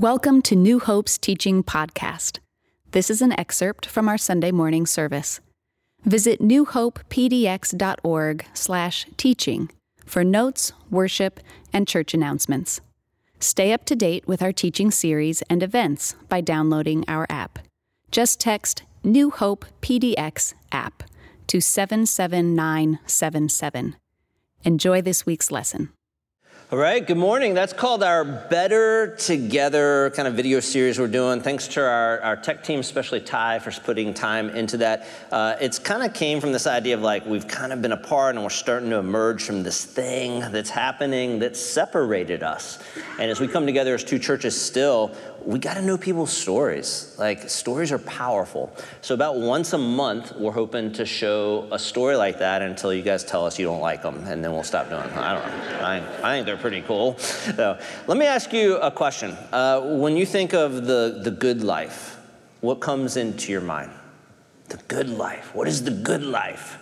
Welcome to New Hope's Teaching Podcast. This is an excerpt from our Sunday morning service. Visit newhopepdx.org slash teaching for notes, worship, and church announcements. Stay up to date with our teaching series and events by downloading our app. Just text New Hope PDX app to 77977. Enjoy this week's lesson. All right, good morning. That's called our Better Together kind of video series we're doing. Thanks to our, our tech team, especially Ty, for putting time into that. Uh, it's kind of came from this idea of like we've kind of been apart and we're starting to emerge from this thing that's happening that separated us. And as we come together as two churches still, we got to know people's stories. Like, stories are powerful. So, about once a month, we're hoping to show a story like that until you guys tell us you don't like them, and then we'll stop doing them. I don't know. I, I think they're pretty cool. So, let me ask you a question. Uh, when you think of the, the good life, what comes into your mind? The good life. What is the good life?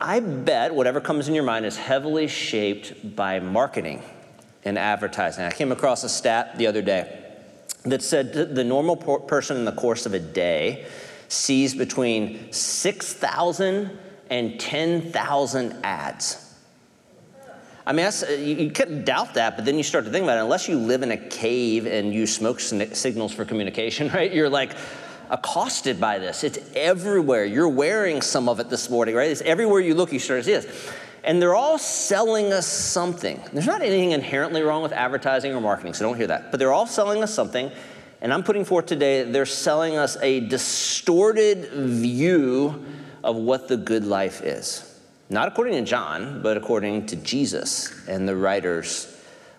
I bet whatever comes in your mind is heavily shaped by marketing and advertising. I came across a stat the other day that said the normal person in the course of a day sees between 6,000 and 10,000 ads. I mean, you couldn't doubt that, but then you start to think about it. Unless you live in a cave and use smoke signals for communication, right? You're like accosted by this. It's everywhere. You're wearing some of it this morning, right? It's everywhere you look, you start to see this and they're all selling us something. There's not anything inherently wrong with advertising or marketing, so don't hear that. But they're all selling us something, and I'm putting forth today, they're selling us a distorted view of what the good life is. Not according to John, but according to Jesus and the writers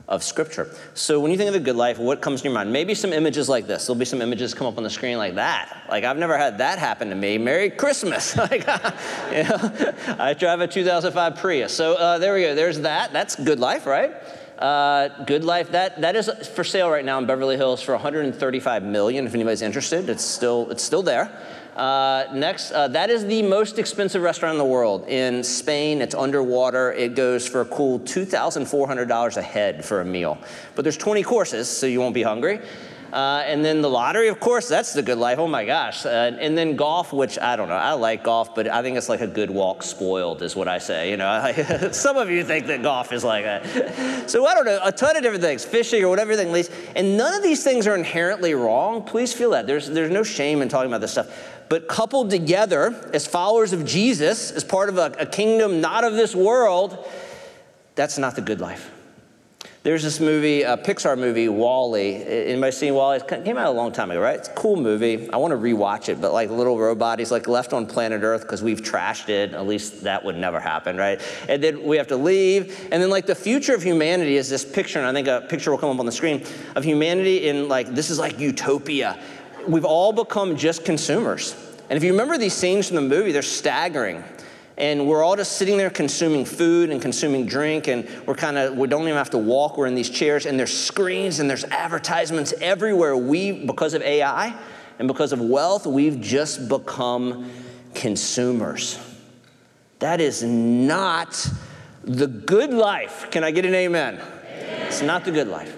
of Scripture. So when you think of the good life, what comes to your mind? Maybe some images like this. There'll be some images come up on the screen like that. Like I've never had that happen to me. Merry Christmas! like, you know, I drive a 2005 Prius. So uh, there we go. There's that. That's good life, right? Uh, good life. That that is for sale right now in Beverly Hills for 135 million. If anybody's interested, it's still it's still there. Uh, next, uh, that is the most expensive restaurant in the world. In Spain, it's underwater. It goes for a cool $2,400 a head for a meal. But there's 20 courses, so you won't be hungry. Uh, and then the lottery, of course, that's the good life. Oh my gosh. Uh, and then golf, which I don't know. I like golf, but I think it's like a good walk spoiled, is what I say. You know, some of you think that golf is like that. So I don't know, a ton of different things, fishing or whatever thing least. And none of these things are inherently wrong. Please feel that. There's, there's no shame in talking about this stuff but coupled together as followers of Jesus, as part of a, a kingdom not of this world, that's not the good life. There's this movie, a Pixar movie, WALL-E. Anybody seen WALL-E? It came out a long time ago, right? It's a cool movie. I want to rewatch it, but like little robot, he's like left on planet Earth because we've trashed it. At least that would never happen, right? And then we have to leave. And then like the future of humanity is this picture, and I think a picture will come up on the screen of humanity in like this is like utopia we've all become just consumers. And if you remember these scenes from the movie, they're staggering. And we're all just sitting there consuming food and consuming drink, and we're kind of, we don't even have to walk, we're in these chairs, and there's screens and there's advertisements everywhere. We, because of AI and because of wealth, we've just become consumers. That is not the good life. Can I get an amen? amen? It's not the good life.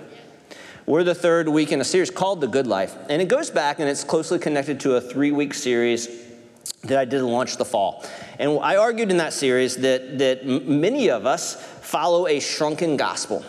We're the third week in a series called The Good Life. And it goes back and it's closely connected to a three week series that I did launch the fall. And I argued in that series that, that many of us follow a shrunken gospel.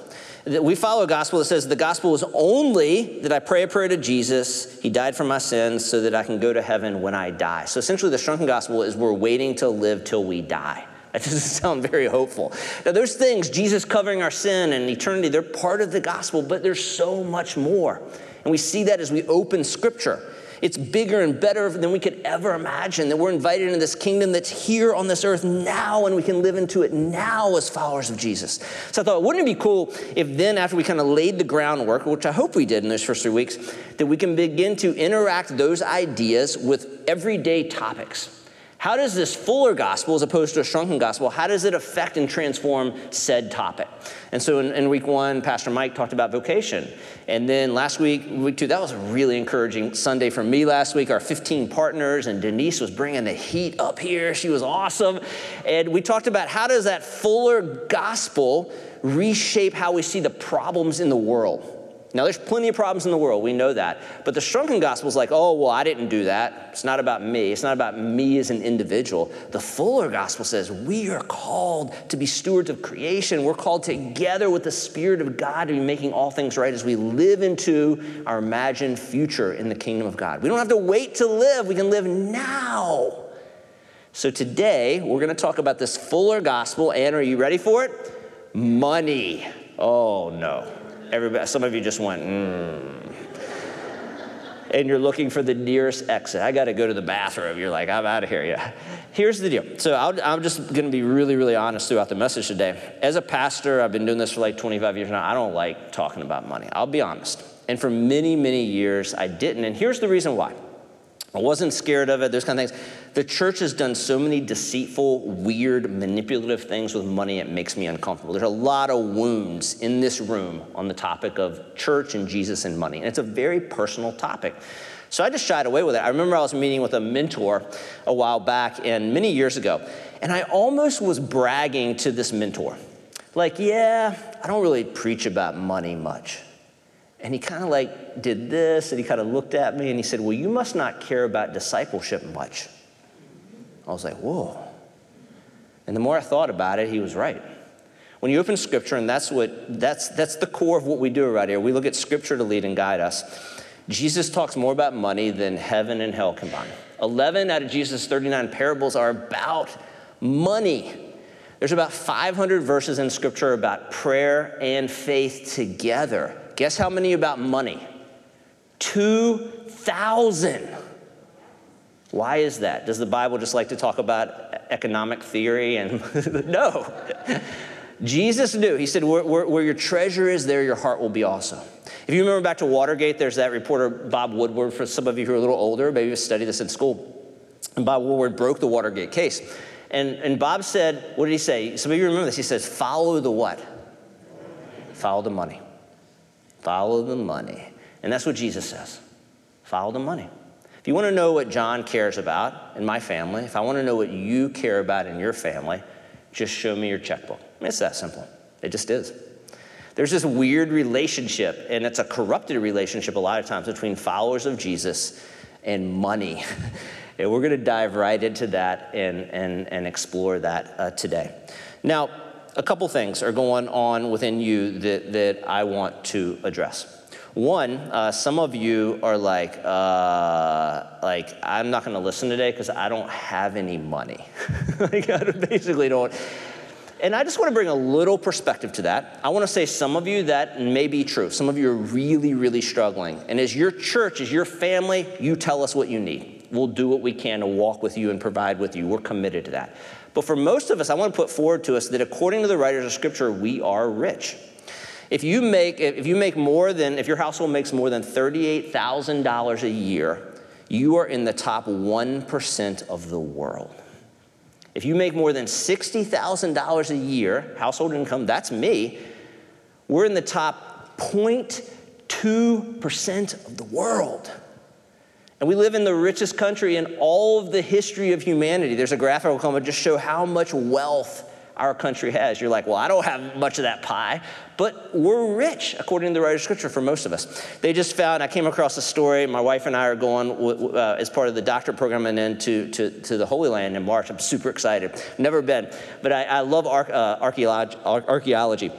That we follow a gospel that says the gospel is only that I pray a prayer to Jesus, he died for my sins so that I can go to heaven when I die. So essentially, the shrunken gospel is we're waiting to live till we die. That doesn't sound very hopeful. Now, those things, Jesus covering our sin and eternity, they're part of the gospel, but there's so much more. And we see that as we open scripture. It's bigger and better than we could ever imagine that we're invited into this kingdom that's here on this earth now and we can live into it now as followers of Jesus. So I thought, wouldn't it be cool if then, after we kind of laid the groundwork, which I hope we did in those first three weeks, that we can begin to interact those ideas with everyday topics? How does this fuller gospel, as opposed to a shrunken gospel, how does it affect and transform said topic? And so in, in, week one, Pastor Mike talked about vocation. And then last week, week two, that was a really encouraging Sunday for me last week. Our 15 partners, and Denise was bringing the heat up here. She was awesome. And we talked about how does that fuller gospel reshape how we see the problems in the world? Now, there's plenty of problems in the world, we know that. But the shrunken gospel is like, oh, well, I didn't do that. It's not about me. It's not about me as an individual. The fuller gospel says we are called to be stewards of creation. We're called together with the Spirit of God to be making all things right as we live into our imagined future in the kingdom of God. We don't have to wait to live, we can live now. So today, we're going to talk about this fuller gospel. And are you ready for it? Money. Oh, no. Everybody, some of you just went, mm. and you're looking for the nearest exit. I got to go to the bathroom. You're like, I'm out of here. Yeah. Here's the deal. So i am just going to be really, really honest throughout the message today. As a pastor, I've been doing this for like 25 years now. I don't like talking about money. I'll be honest. And for many, many years, I didn't. And here's the reason why. I wasn't scared of it, those kind of things. The church has done so many deceitful, weird, manipulative things with money, it makes me uncomfortable. There's a lot of wounds in this room on the topic of church and Jesus and money, and it's a very personal topic. So I just shied away with it. I remember I was meeting with a mentor a while back and many years ago, and I almost was bragging to this mentor. Like, yeah, I don't really preach about money much. And he kind of like did this, and he kind of looked at me and he said, Well, you must not care about discipleship much. I was like, Whoa. And the more I thought about it, he was right. When you open scripture, and that's what that's that's the core of what we do right here. We look at scripture to lead and guide us. Jesus talks more about money than heaven and hell combined. 11 out of Jesus' 39 parables are about money. There's about 500 verses in scripture about prayer and faith together. Guess how many about money? 2,000. Why is that? Does the Bible just like to talk about economic theory? And no. Jesus knew. He said, where, where, where, your treasure is, there your heart will be also. If you remember back to Watergate, there's that reporter, Bob Woodward, for some of you who are a little older, maybe you studied this in school. And Bob Woodward broke the Watergate case. And, and Bob said, what did he say? Some of you remember this. He says, follow the what? Follow the money. Follow the money. And that's what Jesus says follow the money. If you want to know what John cares about in my family, if I want to know what you care about in your family, just show me your checkbook. It's that simple. It just is. There's this weird relationship, and it's a corrupted relationship a lot of times between followers of Jesus and money. and we're going to dive right into that and, and, and explore that uh, today. Now, a couple things are going on within you that, that I want to address. One, uh, some of you are like, uh, like I'm not going to listen today because I don't have any money. like I basically don't. And I just want to bring a little perspective to that. I want to say some of you that may be true. Some of you are really, really struggling. And as your church, as your family, you tell us what you need. We'll do what we can to walk with you and provide with you. We're committed to that. But for most of us, I want to put forward to us that according to the writers of Scripture, we are rich. If you make, if you make more than, if your household makes more than $38,000 a year, you are in the top 1% of the world. If you make more than $60,000 a year, household income, that's me, we're in the top 0.2% of the world. And we live in the richest country in all of the history of humanity. There's a graphic I'll come to just show how much wealth our country has. You're like, well, I don't have much of that pie, but we're rich, according to the writer of scripture, for most of us. They just found, I came across a story. My wife and I are going uh, as part of the doctorate program and then to, to, to the Holy Land in March. I'm super excited. Never been, but I, I love uh, archaeology.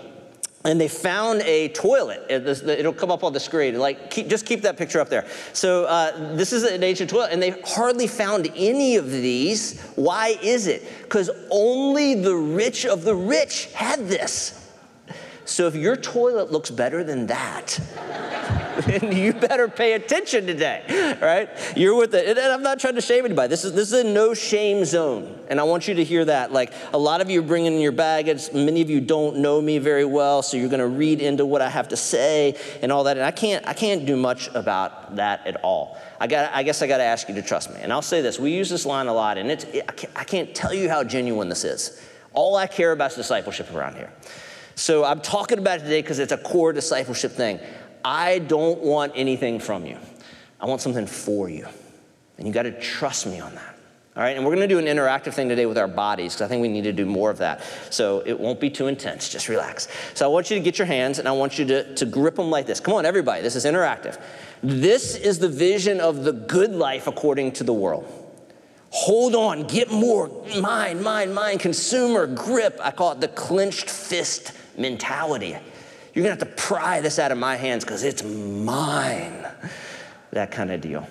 And they found a toilet. It'll come up on the screen. Like, keep, just keep that picture up there. So uh, this is an ancient toilet, and they hardly found any of these. Why is it? Because only the rich of the rich had this. So if your toilet looks better than that, then you better pay attention today, right? You're with it. And I'm not trying to shame anybody. This is, this is a no shame zone. And I want you to hear that. Like a lot of you are bringing in your baggage. Many of you don't know me very well, so you're going to read into what I have to say and all that. And I can't, I can't do much about that at all. I, got, I guess I got to ask you to trust me. And I'll say this we use this line a lot, and it's, it, I, can't, I can't tell you how genuine this is. All I care about is discipleship around here. So I'm talking about it today because it's a core discipleship thing. I don't want anything from you. I want something for you. And you got to trust me on that. All right, and we're going to do an interactive thing today with our bodies because I think we need to do more of that. So it won't be too intense. Just relax. So I want you to get your hands and I want you to, to grip them like this. Come on, everybody. This is interactive. This is the vision of the good life according to the world. Hold on, get more, mine, mine, mine, consumer grip. I call it the clenched fist mentality. You're gonna have to pry this out of my hands because it's mine. That kind of deal.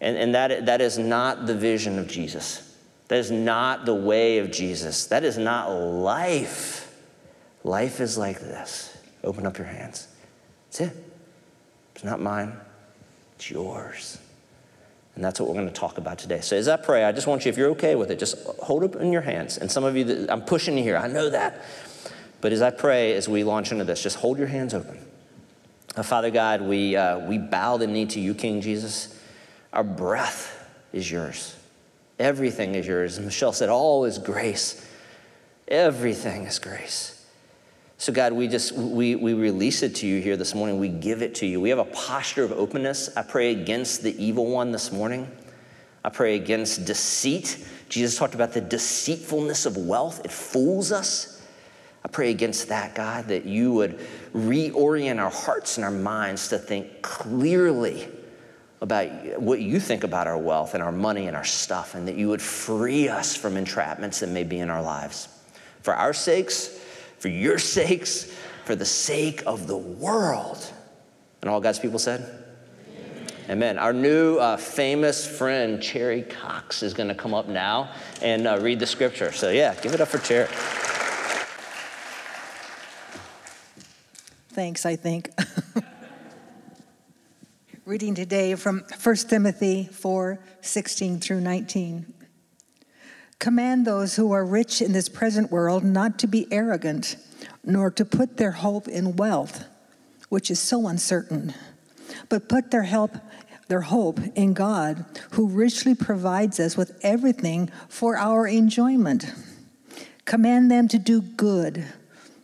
And, and that, that is not the vision of Jesus. That is not the way of Jesus. That is not life. Life is like this. Open up your hands. That's it. It's not mine, it's yours. And that's what we're going to talk about today. So as I pray, I just want you, if you're okay with it, just hold it in your hands. And some of you, I'm pushing you here, I know that. But as I pray, as we launch into this, just hold your hands open. Uh, Father God, we, uh, we bow the knee to you, King Jesus. Our breath is yours. Everything is yours. Michelle said, all is grace. Everything is grace. So, God, we just we, we release it to you here this morning. We give it to you. We have a posture of openness. I pray against the evil one this morning. I pray against deceit. Jesus talked about the deceitfulness of wealth. It fools us. I pray against that, God, that you would reorient our hearts and our minds to think clearly about what you think about our wealth and our money and our stuff, and that you would free us from entrapments that may be in our lives. For our sakes, for your sakes, for the sake of the world. And all God's people said? Amen. Our new uh, famous friend, Cherry Cox, is going to come up now and uh, read the scripture. So, yeah, give it up for Cherry. Thanks, I think. Reading today from 1 Timothy 4 16 through 19. Command those who are rich in this present world not to be arrogant, nor to put their hope in wealth, which is so uncertain, but put their help their hope in God, who richly provides us with everything for our enjoyment. Command them to do good,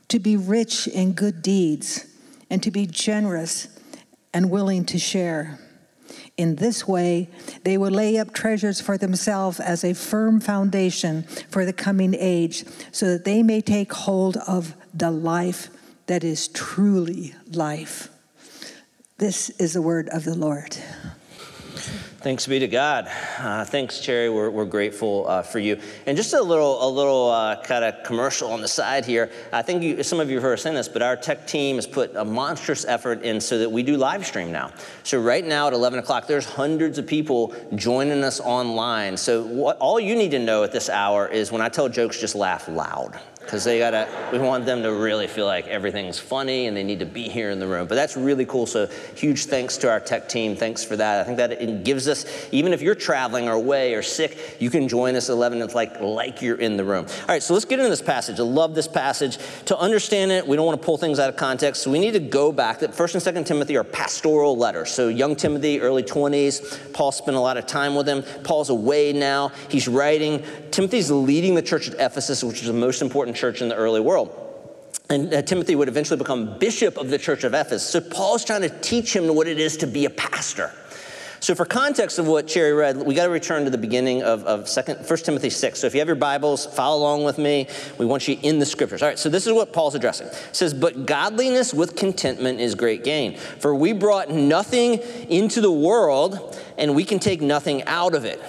to be rich in good deeds, and to be generous and willing to share. In this way, they will lay up treasures for themselves as a firm foundation for the coming age, so that they may take hold of the life that is truly life. This is the word of the Lord. Thanks be to God. Uh, thanks, Cherry. We're, we're grateful uh, for you. And just a little, a little uh, kind of commercial on the side here. I think you, some of you have heard us saying this, but our tech team has put a monstrous effort in so that we do live stream now. So right now at 11 o'clock, there's hundreds of people joining us online. So what, all you need to know at this hour is when I tell jokes, just laugh loud because they gotta we want them to really feel like everything's funny and they need to be here in the room. But that's really cool. So huge thanks to our tech team. Thanks for that. I think that it gives us even if you're traveling or away or sick you can join us at 11 it's like like you're in the room. All right so let's get into this passage. I love this passage. To understand it we don't want to pull things out of context. So we need to go back. That first and second timothy are pastoral letters. So young timothy early 20s paul spent a lot of time with him. Paul's away now. He's writing. Timothy's leading the church at ephesus which is the most important church in the early world. And uh, Timothy would eventually become bishop of the church of Ephesus. So Paul's trying to teach him what it is to be a pastor. So, for context of what Cherry read, we got to return to the beginning of, of second, 1 Timothy 6. So, if you have your Bibles, follow along with me. We want you in the scriptures. All right, so this is what Paul's addressing. It says, But godliness with contentment is great gain. For we brought nothing into the world, and we can take nothing out of it.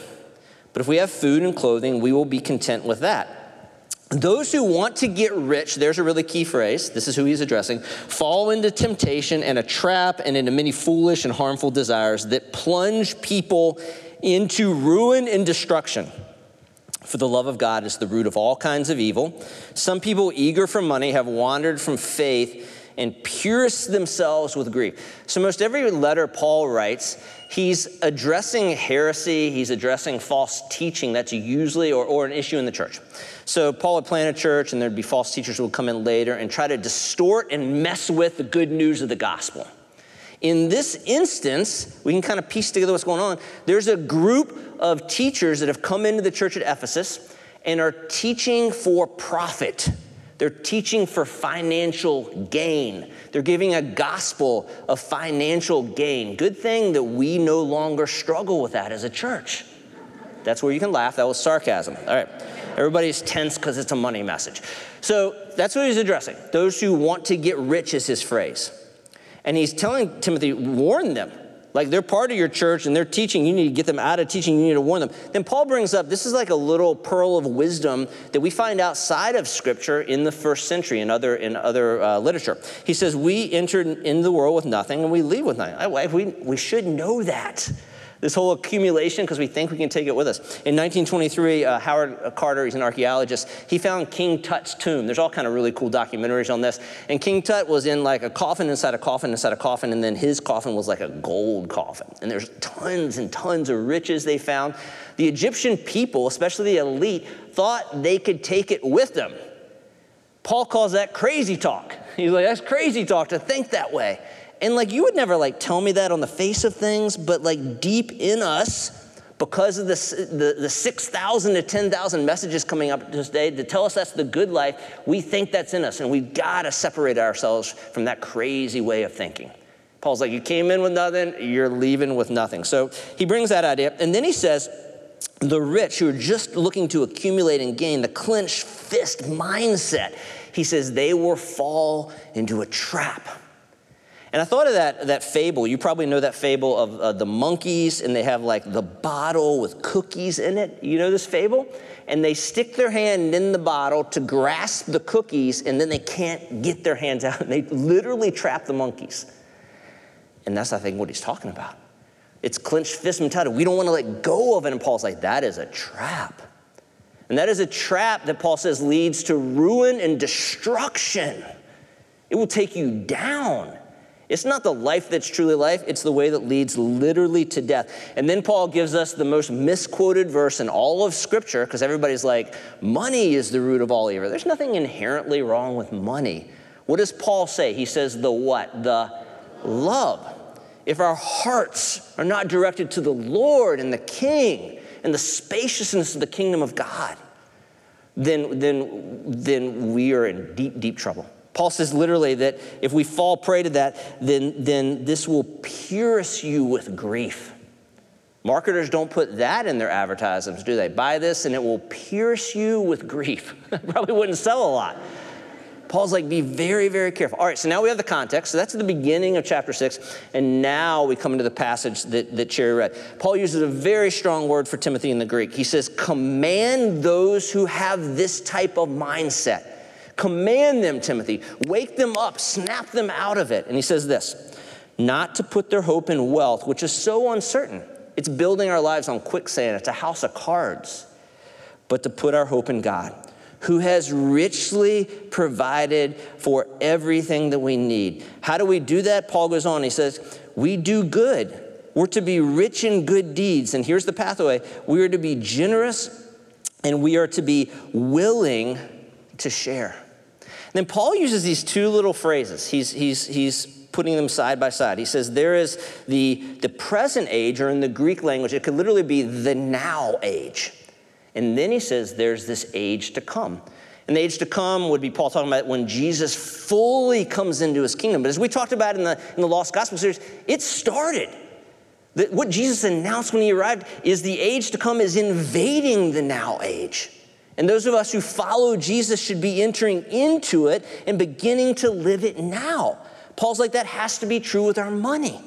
But if we have food and clothing, we will be content with that. Those who want to get rich, there's a really key phrase, this is who he's addressing, fall into temptation and a trap and into many foolish and harmful desires that plunge people into ruin and destruction. For the love of God is the root of all kinds of evil. Some people, eager for money, have wandered from faith and pierce themselves with grief. So, most every letter Paul writes, he's addressing heresy, he's addressing false teaching that's usually or, or an issue in the church. So Paul would plant a church, and there'd be false teachers who would come in later and try to distort and mess with the good news of the gospel. In this instance, we can kind of piece together what's going on. There's a group of teachers that have come into the church at Ephesus and are teaching for profit. They're teaching for financial gain. They're giving a gospel of financial gain. Good thing that we no longer struggle with that as a church. That's where you can laugh. That was sarcasm. All right. Everybody's tense because it's a money message. So that's what he's addressing. Those who want to get rich is his phrase. And he's telling Timothy, warn them. Like they're part of your church and they're teaching, you need to get them out of teaching, you need to warn them. Then Paul brings up this is like a little pearl of wisdom that we find outside of Scripture in the first century and other, in other uh, literature. He says, We entered into the world with nothing and we leave with nothing. We, we should know that this whole accumulation because we think we can take it with us. In 1923, uh, Howard Carter, he's an archaeologist, he found King Tut's tomb. There's all kind of really cool documentaries on this. And King Tut was in like a coffin inside a coffin inside a coffin, and then his coffin was like a gold coffin. And there's tons and tons of riches they found. The Egyptian people, especially the elite, thought they could take it with them. Paul calls that crazy talk. He's like, that's crazy talk to think that way. And like you would never like tell me that on the face of things, but like deep in us, because of the, the, the 6,000 to 10,000 messages coming up today to tell us that's the good life, we think that's in us, and we've got to separate ourselves from that crazy way of thinking. Paul's like, You came in with nothing, you're leaving with nothing. So he brings that idea, and then he says, The rich who are just looking to accumulate and gain, the clenched fist mindset, he says, they will fall into a trap. And I thought of that, that fable. You probably know that fable of uh, the monkeys, and they have like the bottle with cookies in it. You know this fable? And they stick their hand in the bottle to grasp the cookies, and then they can't get their hands out. And they literally trap the monkeys. And that's, I think, what he's talking about. It's clenched fist mentality. We don't want to let go of it. And Paul's like, that is a trap. And that is a trap that Paul says leads to ruin and destruction. It will take you down. It's not the life that's truly life, it's the way that leads literally to death. And then Paul gives us the most misquoted verse in all of Scripture because everybody's like, money is the root of all evil. There's nothing inherently wrong with money. What does Paul say? He says, the what? The love. If our hearts are not directed to the Lord and the King and the spaciousness of the kingdom of God, then, then, then we are in deep, deep trouble. Paul says literally that if we fall prey to that, then, then this will pierce you with grief. Marketers don't put that in their advertisements, do they? Buy this and it will pierce you with grief. Probably wouldn't sell a lot. Paul's like, be very, very careful. All right, so now we have the context. So that's the beginning of chapter six. And now we come into the passage that, that Cherry read. Paul uses a very strong word for Timothy in the Greek. He says, command those who have this type of mindset. Command them, Timothy. Wake them up, snap them out of it. And he says this not to put their hope in wealth, which is so uncertain. It's building our lives on quicksand, it's a house of cards. But to put our hope in God, who has richly provided for everything that we need. How do we do that? Paul goes on, he says, We do good. We're to be rich in good deeds. And here's the pathway we are to be generous and we are to be willing to share. Then Paul uses these two little phrases. He's, he's, he's putting them side by side. He says there is the, the present age, or in the Greek language, it could literally be the now age. And then he says there's this age to come. And the age to come would be Paul talking about when Jesus fully comes into his kingdom. But as we talked about in the, in the Lost Gospel series, it started. That what Jesus announced when he arrived is the age to come is invading the now age. And those of us who follow Jesus should be entering into it and beginning to live it now. Paul's like, that has to be true with our money.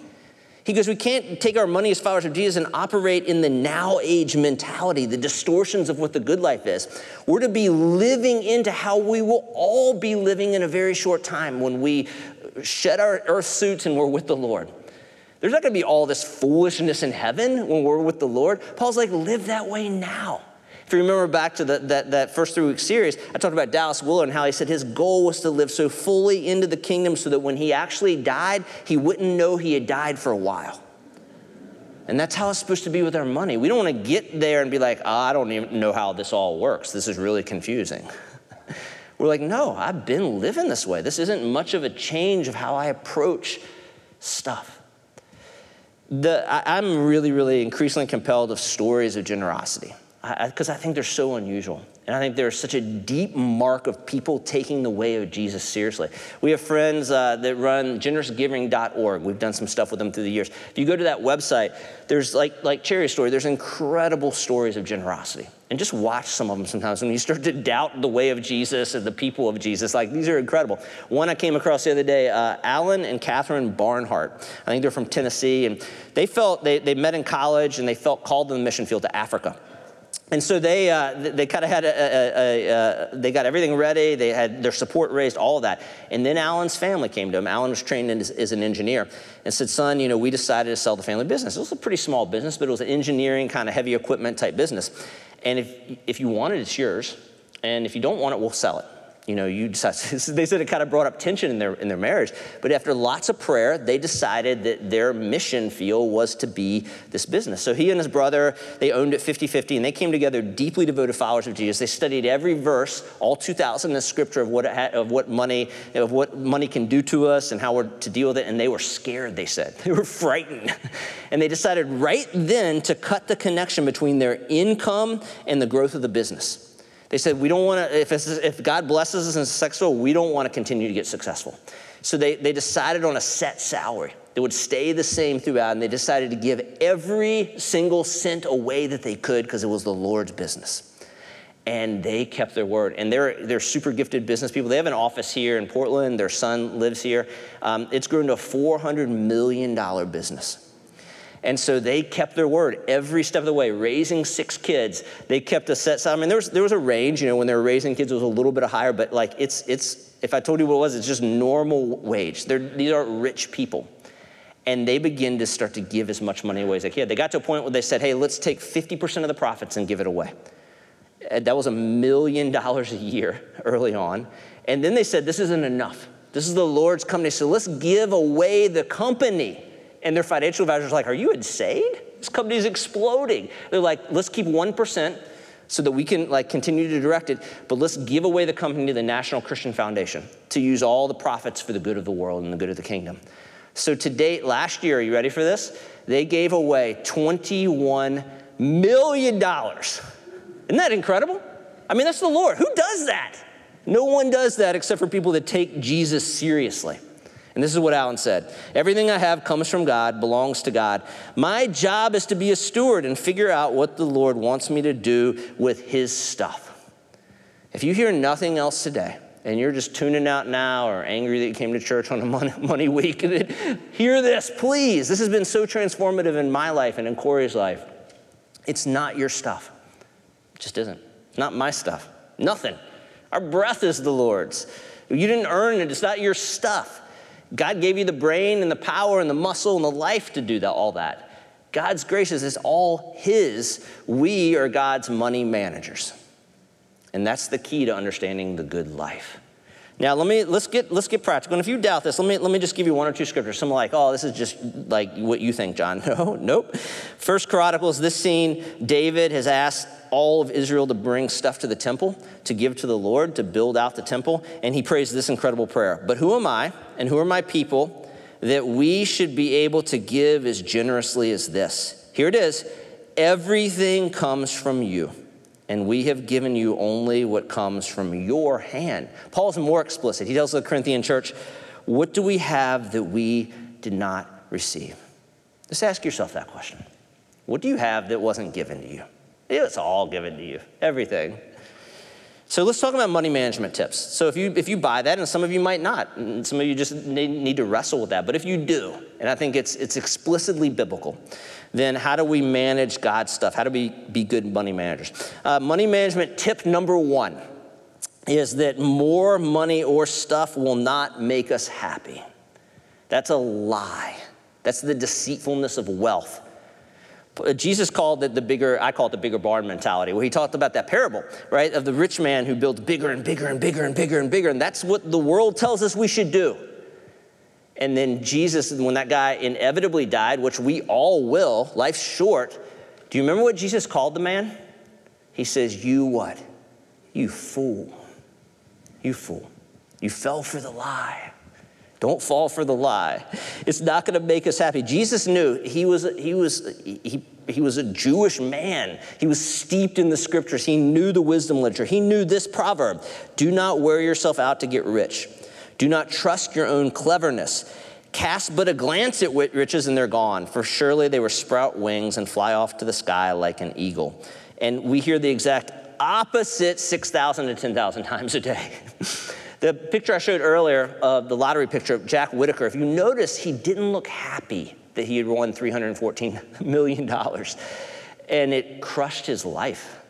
He goes, we can't take our money as followers of Jesus and operate in the now age mentality, the distortions of what the good life is. We're to be living into how we will all be living in a very short time when we shed our earth suits and we're with the Lord. There's not going to be all this foolishness in heaven when we're with the Lord. Paul's like, live that way now. If you remember back to the, that, that first three week series, I talked about Dallas Willard and how he said his goal was to live so fully into the kingdom so that when he actually died, he wouldn't know he had died for a while. And that's how it's supposed to be with our money. We don't want to get there and be like, oh, I don't even know how this all works. This is really confusing. We're like, no, I've been living this way. This isn't much of a change of how I approach stuff. The, I, I'm really, really increasingly compelled of stories of generosity. Because I, I, think they're so unusual. And I think there's such a deep mark of people taking the way of Jesus seriously. We have friends uh, that run generousgiving.org. We've done some stuff with them through the years. If you go to that website, there's like, like Cherry Story, there's incredible stories of generosity. And just watch some of them sometimes when you start to doubt the way of Jesus and the people of Jesus. Like, these are incredible. One I came across the other day, uh, Alan and Katherine Barnhart. I think they're from Tennessee. And they felt, they, they met in college and they felt called to the mission field to Africa. And so they, uh, they kind of had a, a, a, a, they got everything ready. They had their support raised, all that. And then Alan's family came to him. Alan was trained as, as, an engineer and said, son, you know, we decided to sell the family business. It was a pretty small business, but it was an engineering kind of heavy equipment type business. And if, if you want it, it's yours. And if you don't want it, we'll sell it you know, you decide, they said it kind of brought up tension in their, in their marriage. But after lots of prayer, they decided that their mission field was to be this business. So he and his brother, they owned it 50 50, and they came together deeply devoted followers of Jesus. They studied every verse, all 2,000 in scripture of what, of what money, of what money can do to us and how we're to deal with it. And they were scared, they said. They were frightened. And they decided right then to cut the connection between their income and the growth of the business. They said, we don't want to, if, if God blesses us in successful, we don't want to continue to get successful. So they, they decided on a set salary that would stay the same throughout, and they decided to give every single cent away that they could because it was the Lord's business. And they kept their word. And they're, they're super gifted business people. They have an office here in Portland. Their son lives here. Um, it's grown to a $400 million business. And so they kept their word every step of the way, raising six kids. They kept a set I mean, there was, there was a range, you know, when they were raising kids, it was a little bit higher, but like it's, it's if I told you what it was, it's just normal wage. They're, these are rich people. And they begin to start to give as much money away as they can. They got to a point where they said, hey, let's take 50% of the profits and give it away. Uh, that was a million dollars a year early on. And then they said, this isn't enough. This is the Lord's company, so let's give away the company. And their financial advisors like, Are you insane? This company's exploding. They're like, Let's keep 1% so that we can like continue to direct it, but let's give away the company to the National Christian Foundation to use all the profits for the good of the world and the good of the kingdom. So to date, last year, are you ready for this? They gave away $21 million. Isn't that incredible? I mean, that's the Lord. Who does that? No one does that except for people that take Jesus seriously. And this is what Alan said Everything I have comes from God, belongs to God. My job is to be a steward and figure out what the Lord wants me to do with his stuff. If you hear nothing else today, and you're just tuning out now or angry that you came to church on a money, week, hear this, please. This has been so transformative in my life and in Corey's life. It's not your stuff. It just isn't. not my stuff. Nothing. Our breath is the Lord's. You didn't earn it, it's not your stuff. God gave you the brain and the power and the muscle and the life to do that, all that. God's gracious is all His. We are God's money managers. And that's the key to understanding the good life. Now let me let's get let's get practical. And if you doubt this, let me let me just give you one or two scriptures. Some like, oh, this is just like what you think, John. No, nope. First Chronicles, this scene, David has asked all of Israel to bring stuff to the temple, to give to the Lord, to build out the temple, and he prays this incredible prayer. But who am I and who are my people that we should be able to give as generously as this? Here it is. Everything comes from you and we have given you only what comes from your hand. Paul's more explicit. He tells the Corinthian church, What do we have that we did not receive? Just ask yourself that question. What do you have that wasn't given to you? It's all given to you, everything. So let's talk about money management tips. So if you if you buy that, and some of you might not, and some of you just need, to wrestle with that. But if you do, and I think it's it's explicitly biblical, then how do we manage God's stuff? How do we be good money managers? Uh, money management tip number one is that more money or stuff will not make us happy. That's a lie. That's the deceitfulness of wealth. Uh, Jesus called it the bigger, I call it the bigger barn mentality, where he talked about that parable, right, of the rich man who builds bigger and bigger and bigger and bigger and bigger. And that's what the world tells us we should do. And then Jesus, when that guy inevitably died, which we all will, life's short, do you remember what Jesus called the man? He says, You what? You fool. You fool. You fell for the lie. Don't fall for the lie. It's not going to make us happy. Jesus knew he was, he, was, he, he was a Jewish man. He was steeped in the scriptures. He knew the wisdom literature. He knew this proverb do not wear yourself out to get rich. Do not trust your own cleverness. Cast but a glance at riches and they're gone, for surely they will sprout wings and fly off to the sky like an eagle. And we hear the exact opposite 6,000 to 10,000 times a day. The picture I showed earlier of the lottery picture of Jack Whittaker, if you notice, he didn't look happy that he had won $314 million. And it crushed his life.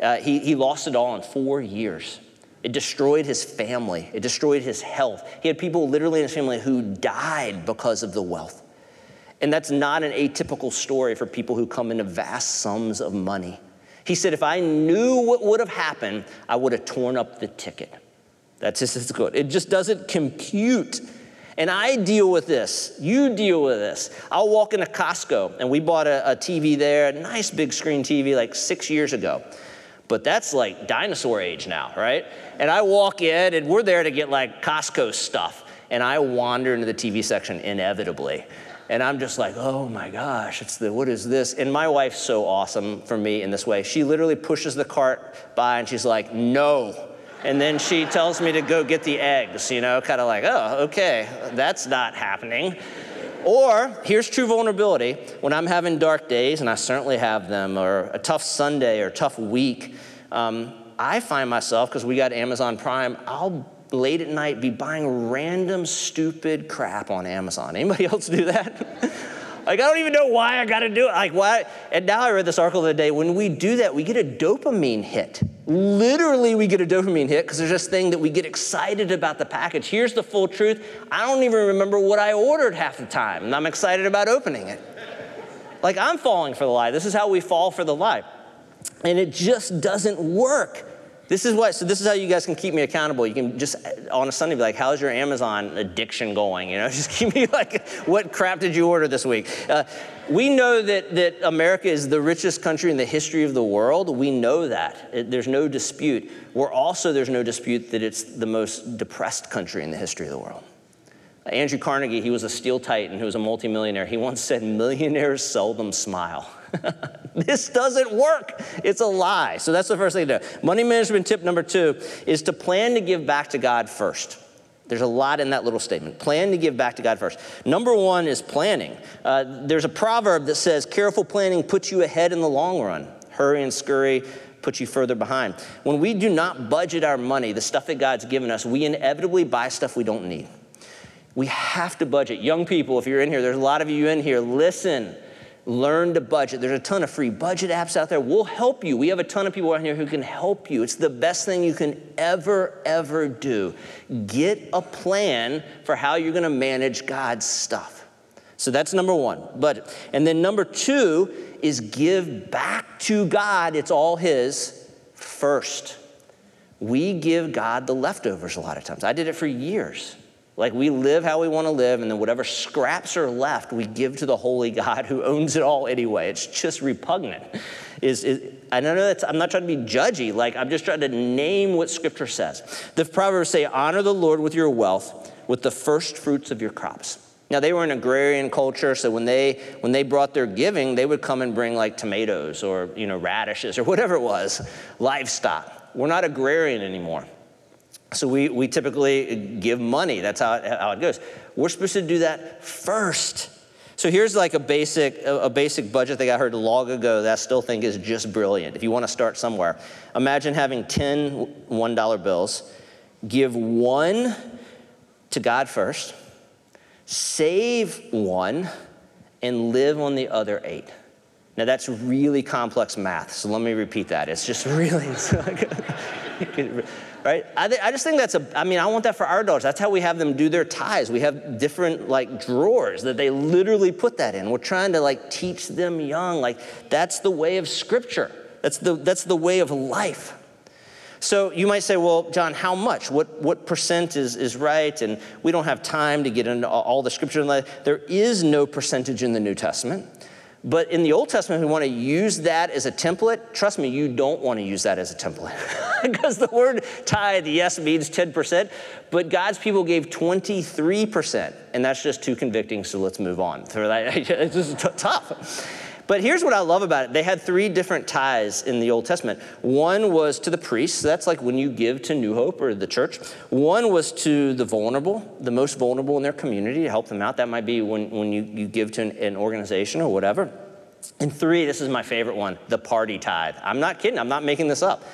Uh, he, he lost it all in four years. It destroyed his family, it destroyed his health. He had people literally in his family who died because of the wealth. And that's not an atypical story for people who come into vast sums of money. He said, If I knew what would have happened, I would have torn up the ticket. That's just as good. It just doesn't compute. And I deal with this. You deal with this. I'll walk into Costco, and we bought a, a TV there, a nice big screen TV, like six years ago. But that's like dinosaur age now, right? And I walk in, and we're there to get like Costco stuff. And I wander into the TV section inevitably. And I'm just like, oh my gosh, it's the, what is this? And my wife's so awesome for me in this way. She literally pushes the cart by and she's like, no and then she tells me to go get the eggs, you know, kind of like, oh, okay, that's not happening. Or here's true vulnerability when I'm having dark days, and I certainly have them, or a tough Sunday or tough week. Um, I find myself, because we got Amazon Prime, I'll late at night be buying random stupid crap on Amazon. Anybody else do that? Like, I don't even know why I got to do it. Like, why? And now I read this article the other day. When we do that, we get a dopamine hit. Literally, we get a dopamine hit because there's this thing that we get excited about the package. Here's the full truth I don't even remember what I ordered half the time, and I'm excited about opening it. Like, I'm falling for the lie. This is how we fall for the lie. And it just doesn't work. This is what, so this is how you guys can keep me accountable. You can just on a Sunday be like, how's your Amazon addiction going? You know, just keep me like, what crap did you order this week? Uh, we know that, that America is the richest country in the history of the world. We know that. It, there's no dispute. We're also, there's no dispute that it's the most depressed country in the history of the world. Andrew Carnegie, he was a steel titan who was a multimillionaire. He once said, millionaires seldom smile. this doesn't work. It's a lie. So that's the first thing to do. Money management tip number two is to plan to give back to God first. There's a lot in that little statement. Plan to give back to God first. Number one is planning. Uh, there's a proverb that says, careful planning puts you ahead in the long run. Hurry and scurry puts you further behind. When we do not budget our money, the stuff that God's given us, we inevitably buy stuff we don't need. We have to budget. Young people, if you're in here, there's a lot of you in here, listen. Learn to budget. There's a ton of free budget apps out there. We'll help you. We have a ton of people out here who can help you. It's the best thing you can ever, ever do. Get a plan for how you're going to manage God's stuff. So that's number one. But and then number two is give back to God. It's all His first. We give God the leftovers a lot of times. I did it for years. Like we live how we want to live, and then whatever scraps are left, we give to the holy God who owns it all anyway. It's just repugnant. Is, is I know that's I'm not trying to be judgy. Like I'm just trying to name what Scripture says. The Proverbs say, "Honor the Lord with your wealth, with the first fruits of your crops." Now they were an agrarian culture, so when they when they brought their giving, they would come and bring like tomatoes or you know radishes or whatever it was, livestock. We're not agrarian anymore. So we, we typically give money. That's how it, how it goes. We're supposed to do that first. So here's like a basic, a basic budget that I heard long ago that I still think is just brilliant. If you want to start somewhere, imagine having 10 $1 bills. Give one to God first, save one, and live on the other eight. Now that's really complex math, so let me repeat that. It's just really, right? I, th- I just think that's a, I mean, I want that for our daughters. That's how we have them do their ties. We have different like drawers that they literally put that in. We're trying to like teach them young, like that's the way of scripture. That's the, that's the way of life. So you might say, well, John, how much? What, what percent is, is right? And we don't have time to get into all the scripture. There is no percentage in the New Testament. But in the Old Testament, we want to use that as a template. Trust me, you don't want to use that as a template. because the word tithe, yes, means 10%, but God's people gave 23%. And that's just too convicting, so let's move on. It's just tough. But here's what I love about it. They had three different tithes in the Old Testament. One was to the priests, that's like when you give to New Hope or the church. One was to the vulnerable, the most vulnerable in their community to help them out. That might be when, when you, you give to an, an organization or whatever. And three, this is my favorite one, the party tithe. I'm not kidding, I'm not making this up.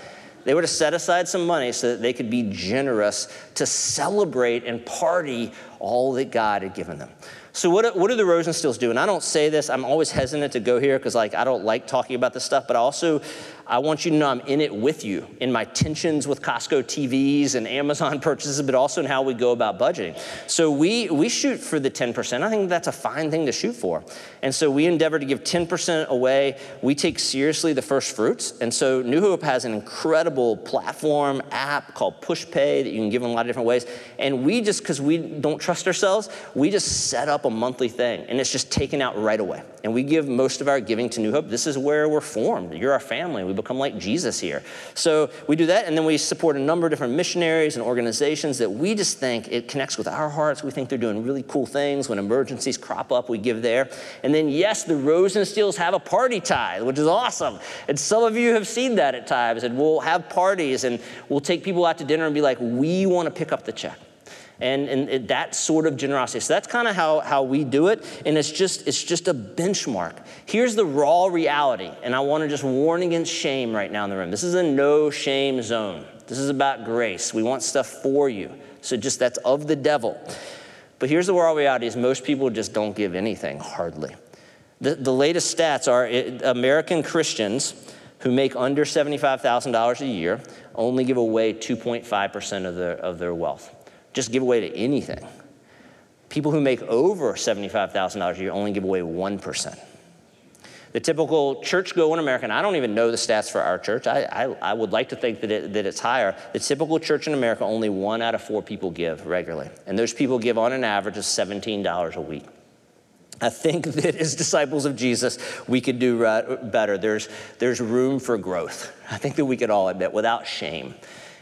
They were to set aside some money so that they could be generous to celebrate and party all that God had given them. So what, what do the Rosensteels do? And I don't say this, I'm always hesitant to go here because like I don't like talking about this stuff, but I also I want you to know I'm in it with you in my tensions with Costco TVs and Amazon purchases, but also in how we go about budgeting. So we, we shoot for the 10%. I think that's a fine thing to shoot for. And so we endeavor to give 10% away. We take seriously the first fruits. And so New Hope has an incredible platform app called PushPay that you can give in a lot of different ways. And we just, because we don't trust ourselves, we just set up a monthly thing and it's just taken out right away. And we give most of our giving to New Hope. This is where we're formed. You're our family. We become like Jesus here. So we do that, and then we support a number of different missionaries and organizations that we just think it connects with our hearts. We think they're doing really cool things. When emergencies crop up, we give there. And then, yes, the Rosensteels have a party tithe, which is awesome. And some of you have seen that at times, and we'll have parties and we'll take people out to dinner and be like, we want to pick up the check and, and that sort of generosity. So that's kind of how, how we do it, and it's just, it's just a benchmark. Here's the raw reality, and I want to just warn against shame right now in the room. This is a no shame zone. This is about grace. We want stuff for you. So just that's of the devil. But here's the raw reality is most people just don't give anything, hardly. The, the latest stats are it, American Christians who make under $75,000 a year only give away 2.5% of their, of their wealth just give away to anything. People who make over $75,000 a year only give away 1%. The typical church go in America, and I don't even know the stats for our church. I, I, I would like to think that, it, that it's higher. The typical church in America, only one out of four people give regularly. And those people give on an average of $17 a week. I think that as disciples of Jesus, we could do better. There's, there's room for growth. I think that we could all admit without shame.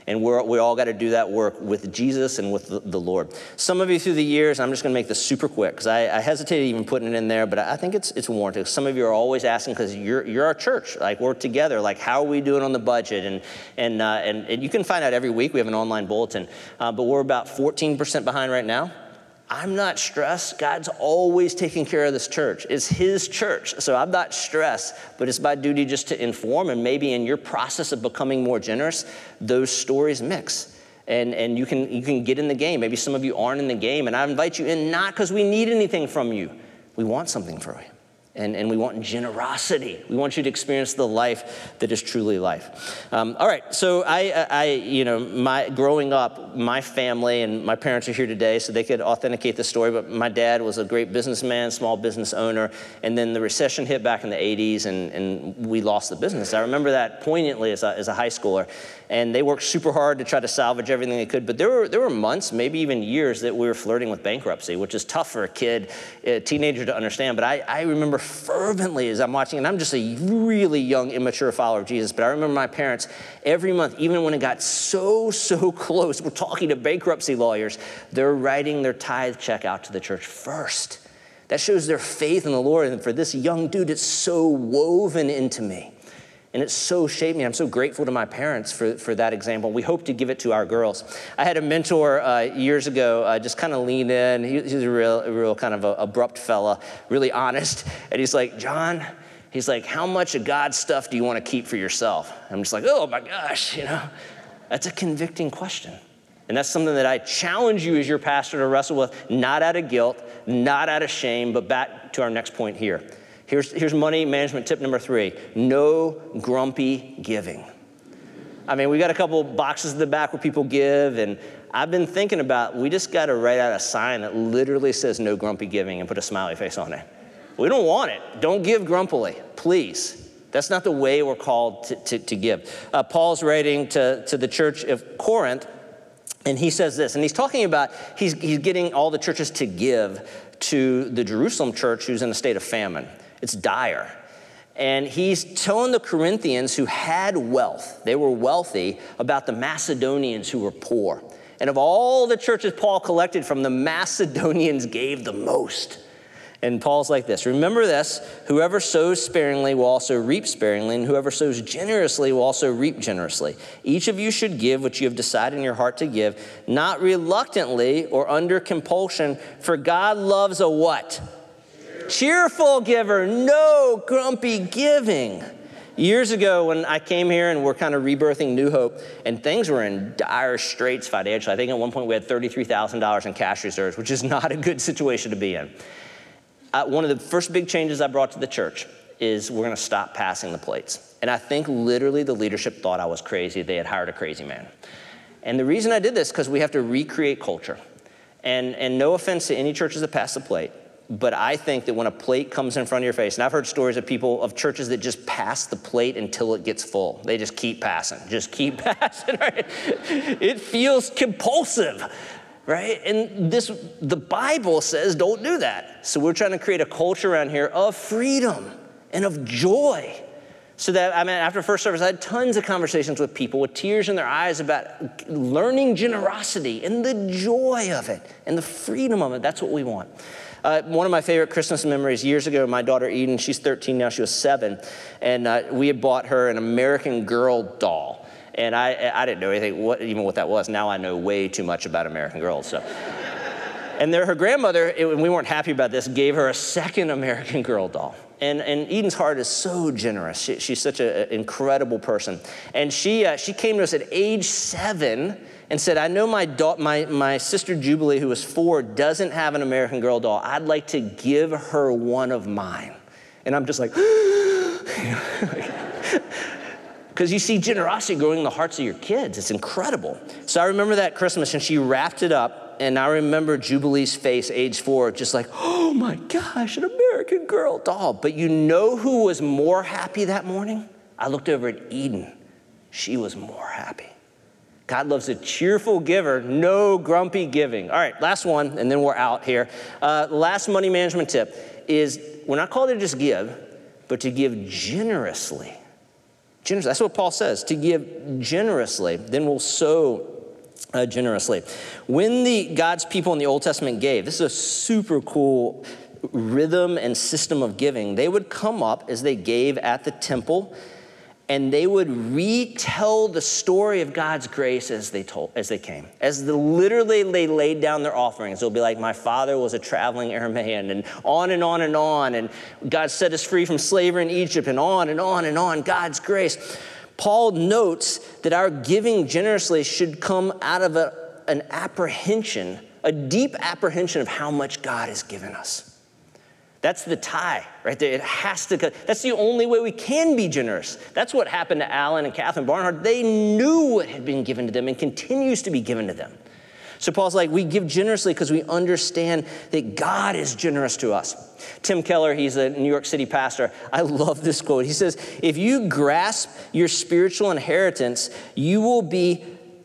And we're, we all got to do that work with Jesus and with the, the Lord. Some of you through the years, I'm just going to make this super quick because I, I hesitated even putting it in there, but I think it's, it's warranted. Some of you are always asking because you're, you're our church. Like, we're together. Like, how are we doing on the budget? And, and, uh, and, and you can find out every week. We have an online bulletin. Uh, but we're about 14% behind right now. I'm not stressed. God's always taking care of this church. It's His church. So I'm not stressed, but it's my duty just to inform. And maybe in your process of becoming more generous, those stories mix. And, and you, can, you can get in the game. Maybe some of you aren't in the game. And I invite you in not because we need anything from you, we want something from you and, and we want generosity. We want you to experience the life that is truly life. Um, all right, so I, I, you know, my growing up, my family and my parents are here today, so they could authenticate the story. But my dad was a great businessman, small business owner, and then the recession hit back in the 80s, and, and we lost the business. I remember that poignantly as a, as a high schooler, and they worked super hard to try to salvage everything they could. But there were there were months, maybe even years, that we were flirting with bankruptcy, which is tough for a kid, a teenager to understand. But I, I remember fervently as I'm watching, and I'm just a really young, immature follower of Jesus, but I remember my parents every month, even when it got so, so close, we're talking to bankruptcy lawyers, they're writing their tithe check out to the church first. That shows their faith in the Lord. And for this young dude, it's so woven into me. And it so shaped me. I'm so grateful to my parents for, for that example. We hope to give it to our girls. I had a mentor uh, years ago uh, just kind of lean in. He, he's a real, real kind of abrupt fella, really honest. And he's like, John, he's like, how much of God's stuff do you want to keep for yourself? I'm just like, oh my gosh, you know, that's a convicting question. And that's something that I challenge you as your pastor to wrestle with, not out of guilt, not out of shame, but back to our next point here Here's, here's money management tip number three no grumpy giving. I mean, we got a couple boxes in the back where people give, and I've been thinking about we just got to write out a sign that literally says no grumpy giving and put a smiley face on it. We don't want it. Don't give grumpily, please. That's not the way we're called to, to, to give. Uh, Paul's writing to, to the church of Corinth, and he says this, and he's talking about he's, he's getting all the churches to give to the Jerusalem church who's in a state of famine. It's dire. And he's telling the Corinthians who had wealth, they were wealthy, about the Macedonians who were poor. And of all the churches Paul collected from, the Macedonians gave the most. And Paul's like this Remember this whoever sows sparingly will also reap sparingly, and whoever sows generously will also reap generously. Each of you should give what you have decided in your heart to give, not reluctantly or under compulsion, for God loves a what? Cheerful giver, no grumpy giving. Years ago, when I came here and we're kind of rebirthing New Hope, and things were in dire straits financially. I think at one point we had $33,000 in cash reserves, which is not a good situation to be in. Uh, one of the first big changes I brought to the church is we're going to stop passing the plates. And I think literally the leadership thought I was crazy. They had hired a crazy man. And the reason I did this because we have to recreate culture. And, and no offense to any churches that pass the plate, but I think that when a plate comes in front of your face, and I've heard stories of people, of churches that just pass the plate until it gets full. They just keep passing, just keep passing, right? It feels compulsive right? And this, the Bible says don't do that. So we're trying to create a culture around here of freedom and of joy. So that, I mean, after first service, I had tons of conversations with people with tears in their eyes about learning generosity and the joy of it and the freedom of it. That's what we want. Uh, one of my favorite Christmas memories years ago, my daughter Eden, she's 13 now, she was seven, and uh, we had bought her an American Girl doll. And I, I didn't know anything, what, even what that was. Now I know way too much about American Girls. So. and there, her grandmother, it, we weren't happy about this, gave her a second American Girl doll. And, and Eden's heart is so generous. She, she's such an incredible person. And she, uh, she came to us at age seven and said, I know my, da- my, my sister Jubilee, who was four, doesn't have an American Girl doll. I'd like to give her one of mine. And I'm just like, because you see generosity growing in the hearts of your kids. It's incredible. So I remember that Christmas, and she wrapped it up, and I remember Jubilee's face, age four, just like, oh my gosh, an American Girl doll. But you know who was more happy that morning? I looked over at Eden. She was more happy. God loves a cheerful giver, no grumpy giving. All right, last one, and then we're out here. Uh, last money management tip is we're not called to just give, but to give generously. Generous. That's what Paul says to give generously, then we'll sow uh, generously. When the God's people in the Old Testament gave, this is a super cool rhythm and system of giving. They would come up as they gave at the temple and they would retell the story of God's grace as they told as they came. As the, literally they laid down their offerings. It'll be like my father was a traveling Aramaean and on and on and on and God set us free from slavery in Egypt and on and on and on God's grace. Paul notes that our giving generously should come out of a, an apprehension, a deep apprehension of how much God has given us. That's the tie right there. It has to, that's the only way we can be generous. That's what happened to Alan and Katherine Barnhart. They knew what had been given to them and continues to be given to them. So Paul's like, we give generously because we understand that God is generous to us. Tim Keller, he's a New York City pastor. I love this quote. He says, If you grasp your spiritual inheritance, you will be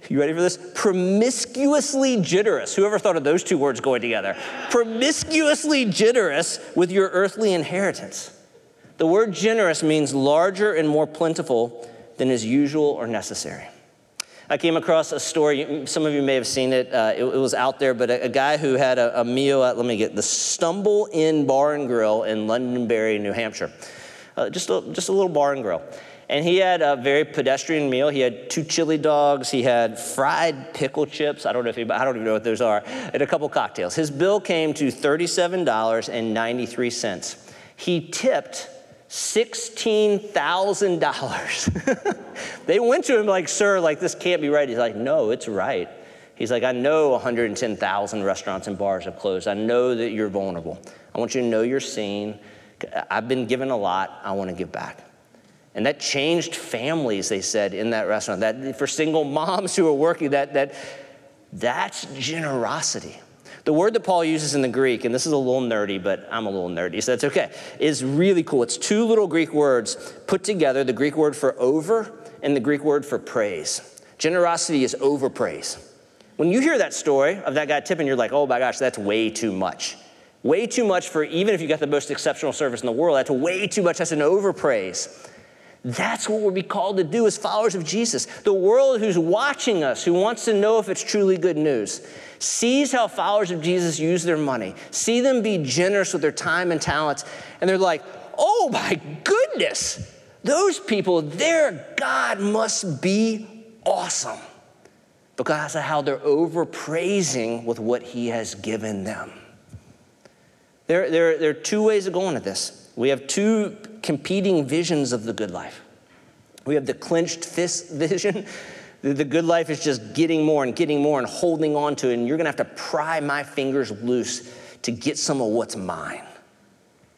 you ready for this? Promiscuously generous. Whoever thought of those two words going together? Promiscuously generous with your earthly inheritance. The word generous means larger and more plentiful than is usual or necessary. I came across a story, some of you may have seen it, uh, it, it, was out there, but a, a guy who had a, a, meal at, let me get, the Stumble Inn Bar and Grill in Londonderry, New Hampshire. Uh, just, a, just a little bar and grill. And he had a very pedestrian meal. He had two chili dogs. He had fried pickle chips. I don't know if he, I don't even know what those are. And a couple cocktails. His bill came to $37.93. He tipped $16,000. they went to him like, sir, like this can't be right. He's like, no, it's right. He's like, I know 110,000 restaurants and bars have closed. I know that you're vulnerable. I want you to know you're seen. I've been given a lot. I want to give back. And that changed families, they said, in that restaurant. That for single moms who were working, that, that that's generosity. The word that Paul uses in the Greek, and this is a little nerdy, but I'm a little nerdy, so that's okay, is really cool. It's two little Greek words put together the Greek word for over and the Greek word for praise. Generosity is over praise. When you hear that story of that guy tipping, you're like, oh my gosh, that's way too much. Way too much for even if you got the most exceptional service in the world, that's way too much. That's an overpraise. That's what we're called to do as followers of Jesus. The world who's watching us, who wants to know if it's truly good news, sees how followers of Jesus use their money, see them be generous with their time and talents, and they're like, oh my goodness, those people, their God must be awesome because of how they're overpraising with what He has given them. There, there, there are two ways of going at this. We have two competing visions of the good life. We have the clenched fist vision. The good life is just getting more and getting more and holding on to it, and you're gonna have to pry my fingers loose to get some of what's mine.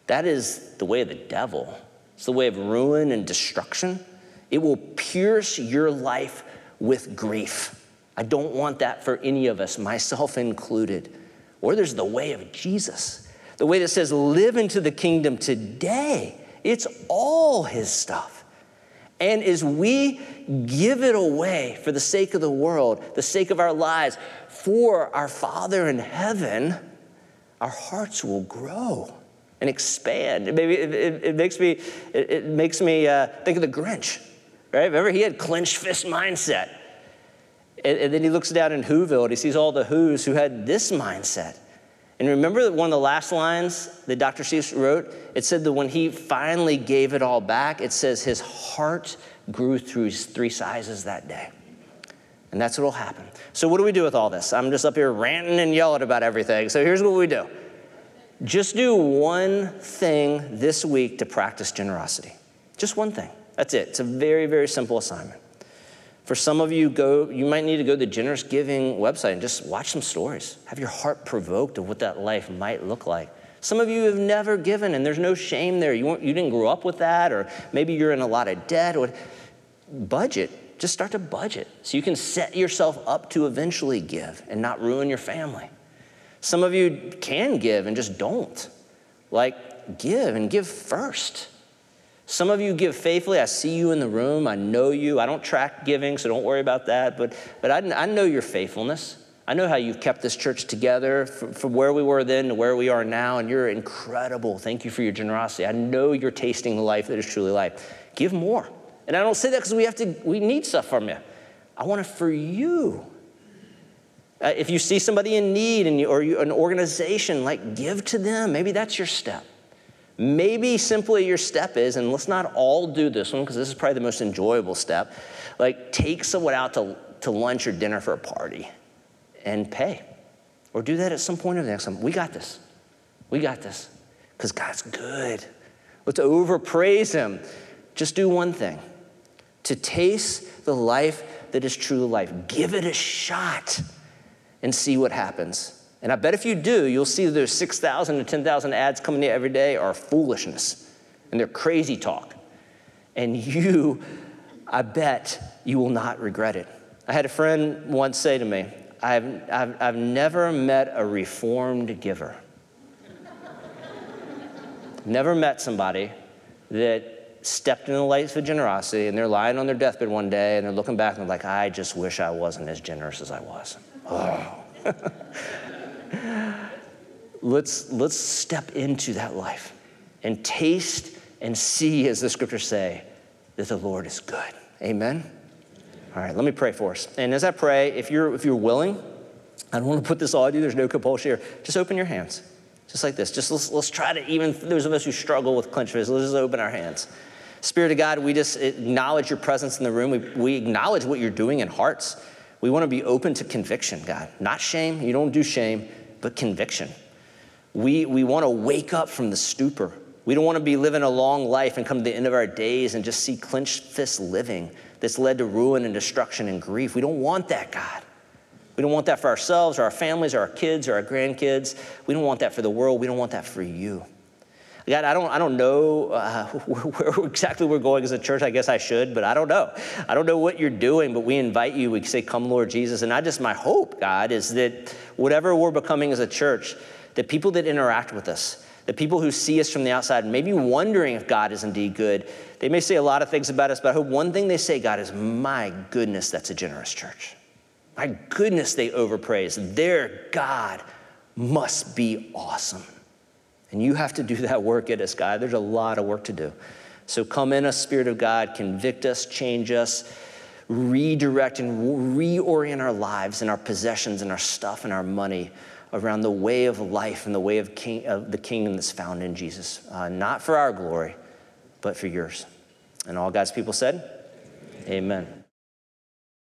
That is the way of the devil. It's the way of ruin and destruction. It will pierce your life with grief. I don't want that for any of us, myself included. Or there's the way of Jesus the way that says, live into the kingdom today. It's all his stuff. And as we give it away for the sake of the world, the sake of our lives, for our Father in heaven, our hearts will grow and expand. Maybe it, it, it makes me, it, it makes me uh, think of the Grinch, right? Remember, he had clenched fist mindset. And, and then he looks down in Whoville and he sees all the Who's who had this mindset. And remember that one of the last lines that Dr. Seuss wrote? It said that when he finally gave it all back, it says his heart grew through three sizes that day. And that's what will happen. So, what do we do with all this? I'm just up here ranting and yelling about everything. So, here's what we do just do one thing this week to practice generosity. Just one thing. That's it. It's a very, very simple assignment. For some of you, go, you might need to go to the generous giving website and just watch some stories. Have your heart provoked of what that life might look like. Some of you have never given, and there's no shame there. You, you didn't grow up with that, or maybe you're in a lot of debt. Or budget. Just start to budget so you can set yourself up to eventually give and not ruin your family. Some of you can give and just don't. Like, give and give first. Some of you give faithfully. I see you in the room. I know you. I don't track giving, so don't worry about that. But, but I, I know your faithfulness. I know how you've kept this church together from, where we were then to where we are now, and you're incredible. Thank you for your generosity. I know you're tasting the life that is truly life. Give more. And I don't say that because we have to, we need stuff from you. I want it for you. Uh, if you see somebody in need and you, or you, an organization, like give to them. Maybe that's your step. Maybe simply your step is, and let's not all do this one because this is probably the most enjoyable step, like take someone out to, to lunch or dinner for a party and pay. Or do that at some point in the next time. We got this. We got this because God's good. Let's overpraise Him. Just do one thing to taste the life that is true life. Give it a shot and see what happens. And I bet if you do, you'll see there's 6,000 to 10,000 ads coming you every day are foolishness and they're crazy talk. And you, I bet you will not regret it. I had a friend once say to me, I've, I've, I've never met a reformed giver. never met somebody that stepped in the lights of generosity and they're lying on their deathbed one day and they're looking back and they're like, I just wish I wasn't as generous as I was. Oh. let's, let's step into that life and taste and see, as the scriptures say, that the Lord is good. Amen? All right, let me pray for us. And as I pray, if you're, if you're willing, I don't want to put this all on you, there's no compulsion here. Just open your hands, just like this. Just let's, let's try to, even those of us who struggle with clenched fists, let's just open our hands. Spirit of God, we just acknowledge your presence in the room. We, we acknowledge what you're doing in hearts. We want to be open to conviction, God. Not shame. You don't do shame but conviction. We, we want to wake up from the stupor. We don't want to be living a long life and come to the end of our days and just see clenched fists living that's led to ruin and destruction and grief. We don't want that, God. We don't want that for ourselves or our families or our kids or our grandkids. We don't want that for the world. We don't want that for you. God, I don't, I don't know uh, where, where, exactly we're going as a church. I guess I should, but I don't know. I don't know what you're doing, but we invite you. We say, Come, Lord Jesus. And I just, my hope, God, is that whatever we're becoming as a church, the people that interact with us, the people who see us from the outside, maybe wondering if God is indeed good, they may say a lot of things about us, but I hope one thing they say, God, is, My goodness, that's a generous church. My goodness, they overpraise. Their God must be awesome. And you have to do that work at us, God. There's a lot of work to do. So come in us, Spirit of God, convict us, change us, redirect and reorient our lives and our possessions and our stuff and our money around the way of life and the way of, king, of the kingdom that's found in Jesus. Uh, not for our glory, but for yours. And all God's people said, Amen.